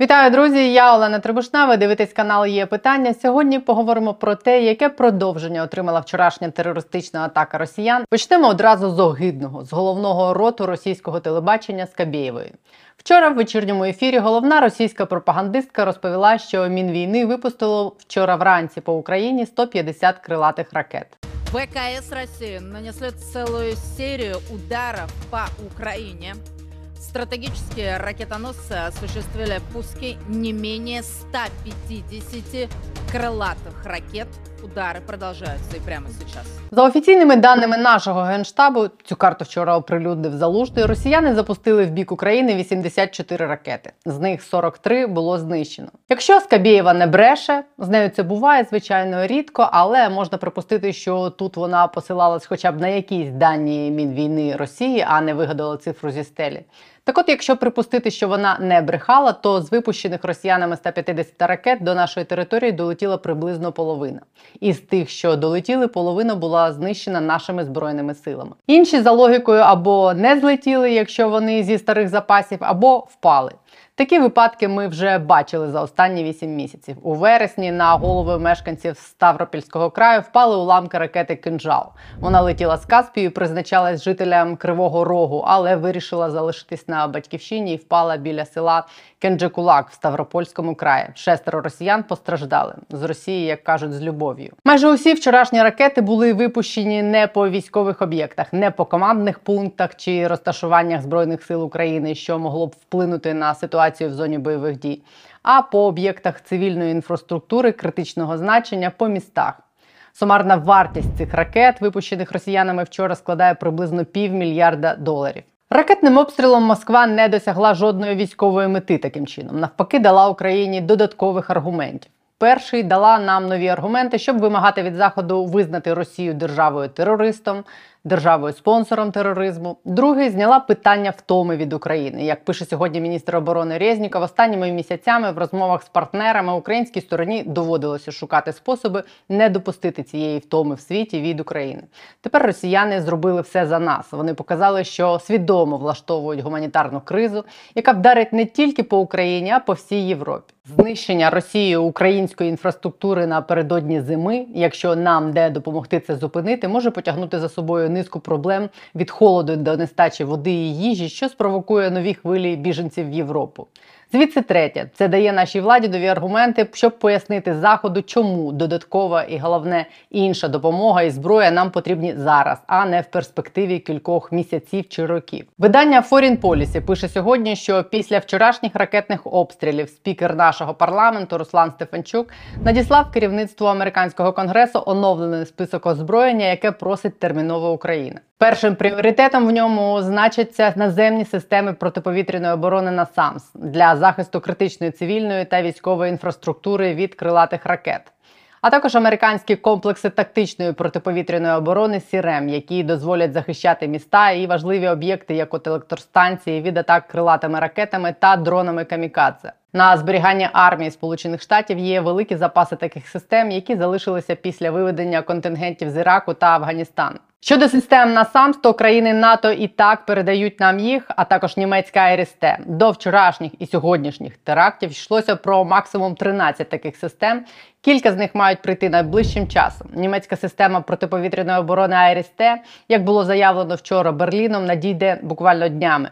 Вітаю, друзі! Я Олена Трибушна. Ви дивитесь канал Є питання. Сьогодні поговоримо про те, яке продовження отримала вчорашня терористична атака росіян. Почнемо одразу з огидного з головного роту російського телебачення Скабєєвої. Вчора в вечірньому ефірі головна російська пропагандистка розповіла, що Мінвійни випустило вчора вранці по Україні 150 крилатих ракет. ВКС России нанесли целую серию ударов по Украине. Стратегические ракетоносцы осуществили пуски не менее 150 крылатых ракет. Удары продолжаются и прямо сейчас. За офіційними даними нашого генштабу, цю карту вчора оприлюднив залужний. Росіяни запустили в бік України 84 ракети. З них 43 було знищено. Якщо Скабєєва не бреше, з нею це буває звичайно рідко, але можна припустити, що тут вона посилалась хоча б на якісь дані мінвійни Росії, а не вигадала цифру зі стелі. Так от, якщо припустити, що вона не брехала, то з випущених росіянами 150 ракет до нашої території долетіла приблизно половина. Із тих, що долетіли, половина була знищена нашими збройними силами. Інші за логікою або не злетіли, якщо вони зі старих запасів, або впали. Такі випадки ми вже бачили за останні 8 місяців. У вересні на голови мешканців Ставропільського краю впали уламки ракети «Кинжал». Вона летіла з Каспію, призначалась жителям Кривого Рогу, але вирішила залишитись на батьківщині і впала біля села Кенджекулак в Ставропольському краї. Шестеро росіян постраждали з Росії, як кажуть, з любов'ю. Майже усі вчорашні ракети були випущені не по військових об'єктах, не по командних пунктах чи розташуваннях збройних сил України, що могло б вплинути на ситуацію в зоні бойових дій, а по об'єктах цивільної інфраструктури критичного значення по містах. Сумарна вартість цих ракет, випущених росіянами вчора, складає приблизно півмільярда доларів. Ракетним обстрілом Москва не досягла жодної військової мети таким чином. Навпаки, дала Україні додаткових аргументів. Перший дала нам нові аргументи, щоб вимагати від заходу визнати Росію державою терористом, державою спонсором тероризму. Другий зняла питання втоми від України. Як пише сьогодні міністр оборони Резніков, останніми місяцями в розмовах з партнерами українській стороні доводилося шукати способи не допустити цієї втоми в світі від України. Тепер росіяни зробили все за нас. Вони показали, що свідомо влаштовують гуманітарну кризу, яка вдарить не тільки по Україні, а по всій Європі. Знищення Росією української інфраструктури напередодні зими, якщо нам де допомогти це зупинити, може потягнути за собою низку проблем від холоду до нестачі води і їжі, що спровокує нові хвилі біженців в Європу. Звідси третє, це дає нашій владі нові аргументи, щоб пояснити заходу, чому додаткова і головне інша допомога і зброя нам потрібні зараз, а не в перспективі кількох місяців чи років. Видання Foreign Policy пише сьогодні, що після вчорашніх ракетних обстрілів спікер нашого парламенту Руслан Стефанчук надіслав керівництву американського конгресу оновлений список озброєння, яке просить терміново Україна. Першим пріоритетом в ньому значаться наземні системи протиповітряної оборони на САМС для захисту критичної цивільної та військової інфраструктури від крилатих ракет. А також американські комплекси тактичної протиповітряної оборони СІРЕМ, які дозволять захищати міста і важливі об'єкти, як от електростанції від атак крилатими ракетами та дронами камікадзе. На зберігання армії Сполучених Штатів є великі запаси таких систем, які залишилися після виведення контингентів з Іраку та Афганістану. Щодо систем НАСАМС, то країни НАТО і так передають нам їх, а також німецька РСТ. До вчорашніх і сьогоднішніх терактів йшлося про максимум 13 таких систем. Кілька з них мають прийти найближчим часом. Німецька система протиповітряної оборони АРСТ, як було заявлено вчора Берліном, надійде буквально днями.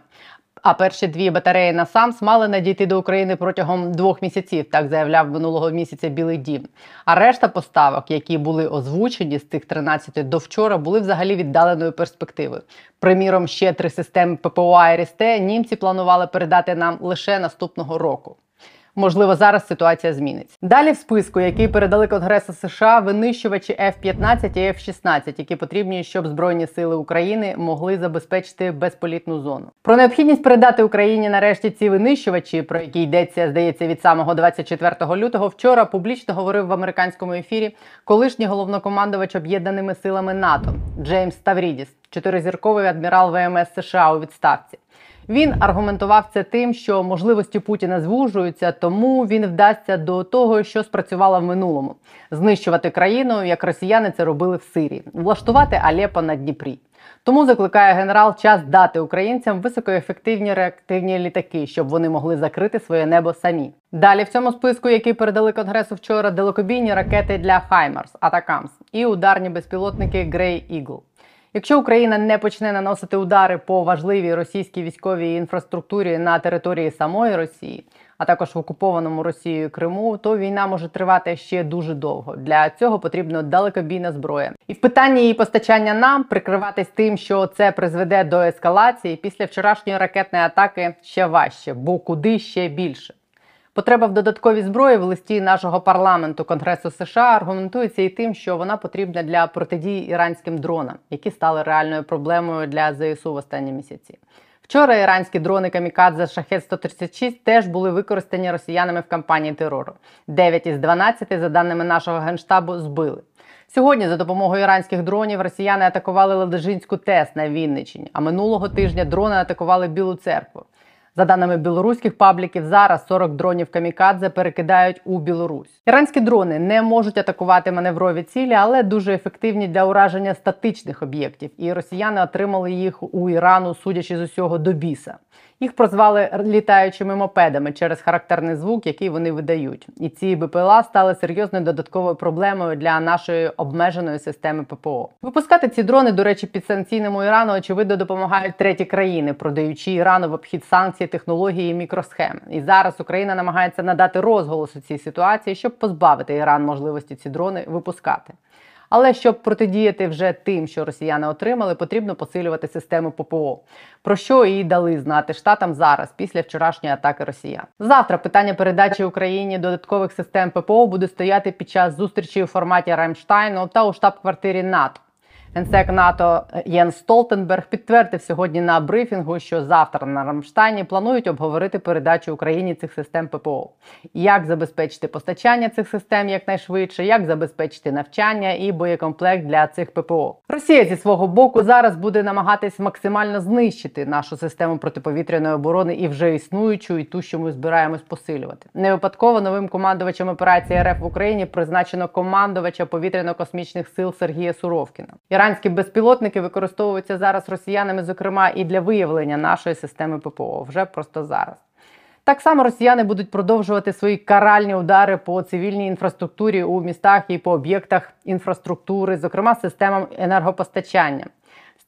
А перші дві батареї на САМС мали надійти до України протягом двох місяців, так заявляв минулого місяця Білий Дім. А решта поставок, які були озвучені з цих 13 до вчора, були взагалі віддаленою перспективою. Приміром, ще три системи ППО АРСТ німці планували передати нам лише наступного року. Можливо, зараз ситуація зміниться. Далі в списку, який передали Конгресу США, винищувачі F-15 і F-16, які потрібні, щоб Збройні сили України могли забезпечити безполітну зону. Про необхідність передати Україні нарешті ці винищувачі, про які йдеться, здається, від самого 24 лютого, вчора публічно говорив в американському ефірі колишній головнокомандувач об'єднаними силами НАТО Джеймс Ставрідіс, чотиризірковий адмірал ВМС США у відставці. Він аргументував це тим, що можливості Путіна звужуються, тому він вдасться до того, що спрацювало в минулому: знищувати країну, як росіяни це робили в Сирії, влаштувати Алепо на Дніпрі. Тому закликає генерал час дати українцям високоефективні реактивні літаки, щоб вони могли закрити своє небо самі. Далі в цьому списку, який передали конгресу вчора, далекобійні ракети для Хаймарс, Атакамс і ударні безпілотники Grey Eagle. Якщо Україна не почне наносити удари по важливій російській військовій інфраструктурі на території самої Росії, а також в окупованому Росією Криму, то війна може тривати ще дуже довго. Для цього потрібно далекобійна зброя. І в питанні її постачання нам прикриватись тим, що це призведе до ескалації після вчорашньої ракетної атаки ще важче, бо куди ще більше. Потреба в додатковій зброї в листі нашого парламенту Конгресу США аргументується і тим, що вона потрібна для протидії іранським дронам, які стали реальною проблемою для ЗСУ в останні місяці. Вчора іранські дрони Камікадзе Шахет 136 теж були використані росіянами в кампанії терору. 9 із 12, за даними нашого генштабу, збили. Сьогодні за допомогою іранських дронів росіяни атакували Ладожинську ТЕС на Вінниччині, а минулого тижня дрони атакували Білу церкву. За даними білоруських пабліків, зараз 40 дронів камікадзе перекидають у Білорусь. Іранські дрони не можуть атакувати маневрові цілі, але дуже ефективні для ураження статичних об'єктів. І росіяни отримали їх у Ірану, судячи з усього, до біса. Їх прозвали літаючими мопедами через характерний звук, який вони видають. І ці БПЛА стали серйозною додатковою проблемою для нашої обмеженої системи ППО. Випускати ці дрони, до речі, під санкційному Ірану, очевидно, допомагають треті країни, продаючи Ірану в обхід санкцій, технології і мікросхем. І зараз Україна намагається надати розголос у цій ситуації, щоб позбавити Іран можливості ці дрони випускати. Але щоб протидіяти вже тим, що росіяни отримали, потрібно посилювати систему ППО. Про що і дали знати штатам зараз, після вчорашньої атаки росіян. Завтра питання передачі Україні додаткових систем ППО буде стояти під час зустрічі у форматі Рамштайну та у штаб-квартирі НАТО. Генсек НАТО Єн Столтенберг підтвердив сьогодні на брифінгу, що завтра на Рамштайні планують обговорити передачу Україні цих систем ППО, як забезпечити постачання цих систем якнайшвидше, як забезпечити навчання і боєкомплект для цих ППО. Росія зі свого боку зараз буде намагатись максимально знищити нашу систему протиповітряної оборони і вже існуючу, і ту, що ми збираємось посилювати. Не випадково новим командувачем операції РФ в Україні призначено командувача повітряно-космічних сил Сергія Суровкіна. Іранські безпілотники використовуються зараз росіянами, зокрема, і для виявлення нашої системи ППО вже просто зараз. Так само росіяни будуть продовжувати свої каральні удари по цивільній інфраструктурі у містах і по об'єктах інфраструктури, зокрема системам енергопостачання.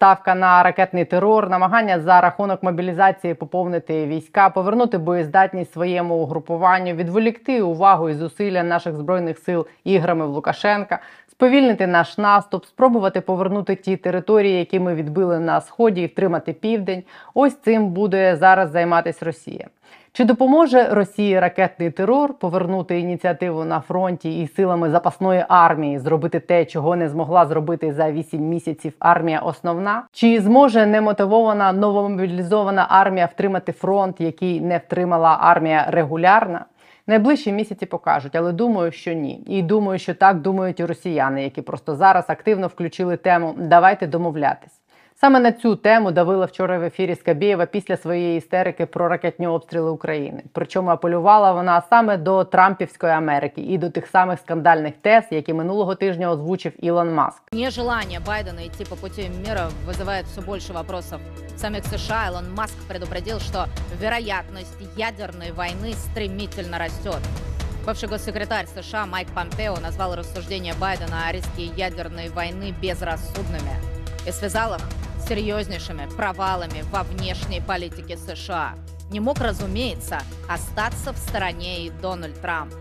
Ставка на ракетний терор, намагання за рахунок мобілізації поповнити війська, повернути боєздатність своєму угрупуванню, відволікти увагу і зусилля наших збройних сил іграми в Лукашенка, сповільнити наш наступ, спробувати повернути ті території, які ми відбили на сході, і втримати південь. Ось цим буде зараз займатися Росія. Чи допоможе Росії ракетний терор повернути ініціативу на фронті і силами запасної армії зробити те, чого не змогла зробити за 8 місяців армія основна? Чи зможе немотивована новомобілізована армія втримати фронт, який не втримала армія регулярна? Найближчі місяці покажуть, але думаю, що ні. І думаю, що так думають і росіяни, які просто зараз активно включили тему Давайте домовлятись. Саме на цю тему давила вчора в ефірі Скабєєва після своєї істерики про ракетні обстріли України. Причому апелювала вона саме до Трампівської Америки і до тих самих скандальних тез, які минулого тижня озвучив Ілон Маск. Нежелание Байдена идти по пути мира вызывает все больше вопросов. В самих США Илон Маск предупредил, что вероятность ядерной войны стремительно растет. Бывший госсекретарь США Майк Помпео назвал рассуждения Байдена о риске ядерной войны безрассудными и связал их с серьезнейшими провалами во внешней политике США. Не мог, разумеется, остаться в стороне и Дональд Трамп.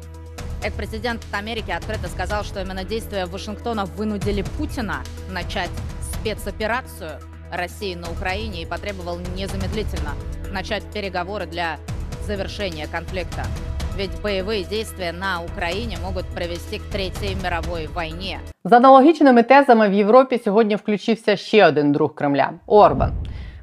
Экс-президент Америки открыто сказал, что именно действия Вашингтона вынудили Путина начать спецоперацию России на Украине и потребовал незамедлительно начать переговоры для завершения конфликта. Ведь боевые действия на Украине могут привести к Третьей мировой войне. За аналогічними тезами в Європі сьогодні включився ще один друг Кремля Орбан.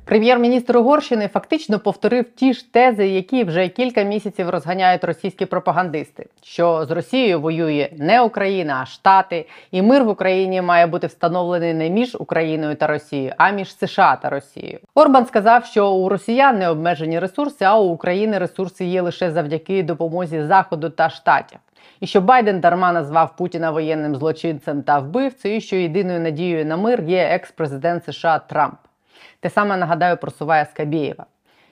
Прем'єр-міністр Угорщини фактично повторив ті ж тези, які вже кілька місяців розганяють російські пропагандисти, що з Росією воює не Україна, а Штати, і мир в Україні має бути встановлений не між Україною та Росією, а між США та Росією. Орбан сказав, що у росіян не обмежені ресурси, а у України ресурси є лише завдяки допомозі Заходу та Штатів. І що Байден дарма назвав Путіна воєнним злочинцем та вбивцею, і що єдиною надією на мир є екс-президент США Трамп. Те саме нагадаю просуває Скабєєва.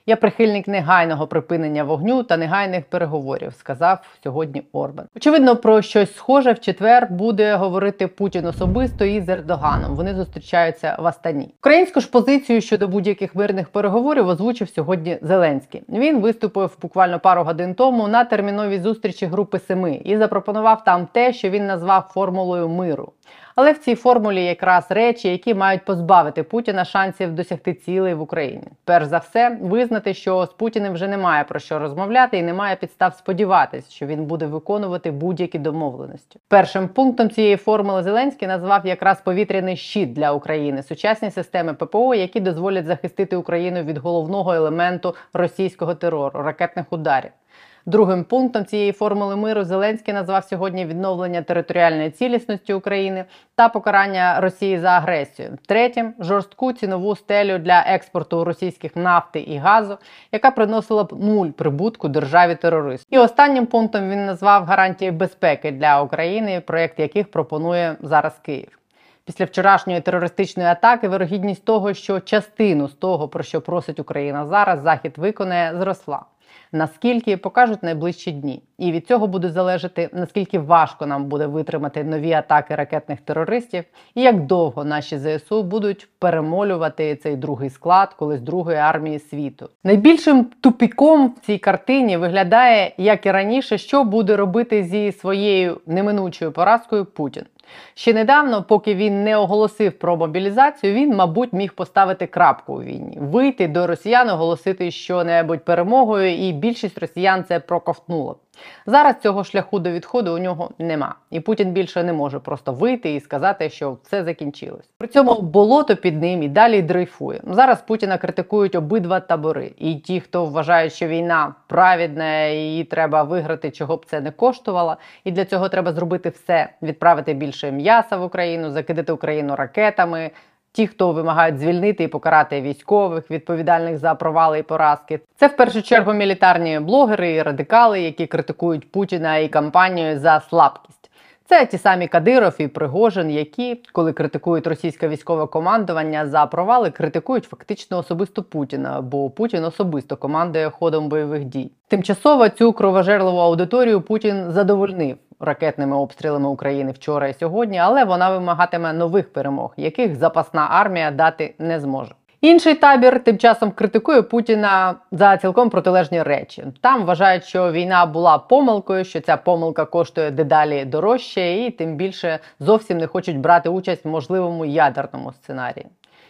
Я прихильник негайного припинення вогню та негайних переговорів, сказав сьогодні Орбан. Очевидно, про щось схоже в четвер буде говорити Путін особисто із Ердоганом. Вони зустрічаються в Астані. Українську ж позицію щодо будь-яких мирних переговорів озвучив сьогодні Зеленський. Він виступив буквально пару годин тому на терміновій зустрічі групи Семи і запропонував там те, що він назвав формулою миру. Але в цій формулі якраз речі, які мають позбавити Путіна шансів досягти цілей в Україні. Перш за все, визнати, що з Путіним вже немає про що розмовляти, і немає підстав сподіватись, що він буде виконувати будь-які домовленості. Першим пунктом цієї формули Зеленський назвав якраз повітряний щит для України, сучасні системи ППО, які дозволять захистити Україну від головного елементу російського терору ракетних ударів. Другим пунктом цієї формули миру Зеленський назвав сьогодні відновлення територіальної цілісності України та покарання Росії за агресію. Третім жорстку цінову стелю для експорту російських нафти і газу, яка приносила б нуль прибутку державі терорист. І останнім пунктом він назвав гарантії безпеки для України, проєкт яких пропонує зараз Київ. Після вчорашньої терористичної атаки вирогідність того, що частину з того, про що просить Україна зараз, захід виконає, зросла. Наскільки покажуть найближчі дні, і від цього буде залежати наскільки важко нам буде витримати нові атаки ракетних терористів, і як довго наші ЗСУ будуть перемолювати цей другий склад колись другої армії світу. Найбільшим тупіком в цій картині виглядає, як і раніше, що буде робити зі своєю неминучою поразкою Путін. Ще недавно, поки він не оголосив про мобілізацію, він, мабуть, міг поставити крапку у війні, вийти до росіян, оголосити що-небудь перемогою, і більшість росіян це проковтнуло. Зараз цього шляху до відходу у нього нема, і Путін більше не може просто вийти і сказати, що все закінчилось. При цьому болото під ним і далі дрейфує. Зараз Путіна критикують обидва табори, і ті, хто вважають, що війна праведна, і треба виграти, чого б це не коштувало. І для цього треба зробити все: відправити більше м'яса в Україну, закидати Україну ракетами. Ті, хто вимагають звільнити і покарати військових, відповідальних за провали і поразки, це в першу чергу мілітарні блогери і радикали, які критикують Путіна і кампанію за слабкість. Це ті самі Кадиров і Пригожин, які, коли критикують російське військове командування за провали, критикують фактично особисто Путіна, бо Путін особисто командує ходом бойових дій. Тимчасово цю кровожерливу аудиторію Путін задовольнив ракетними обстрілами України вчора і сьогодні, але вона вимагатиме нових перемог, яких запасна армія дати не зможе. Інший табір тим часом критикує Путіна за цілком протилежні речі. Там вважають, що війна була помилкою, що ця помилка коштує дедалі дорожче, і тим більше зовсім не хочуть брати участь в можливому ядерному сценарії.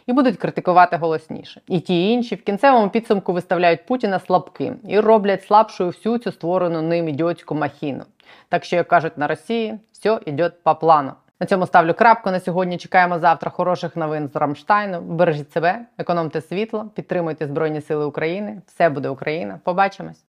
І будуть критикувати голосніше. І ті і інші в кінцевому підсумку виставляють Путіна слабким і роблять слабшою всю цю створену ним ідіотську махіну. Так що, як кажуть на Росії, все йде по плану. На цьому ставлю крапку. На сьогодні чекаємо завтра хороших новин з Рамштайну. Бережіть себе, економте світло, підтримуйте Збройні Сили України. Все буде Україна. Побачимось!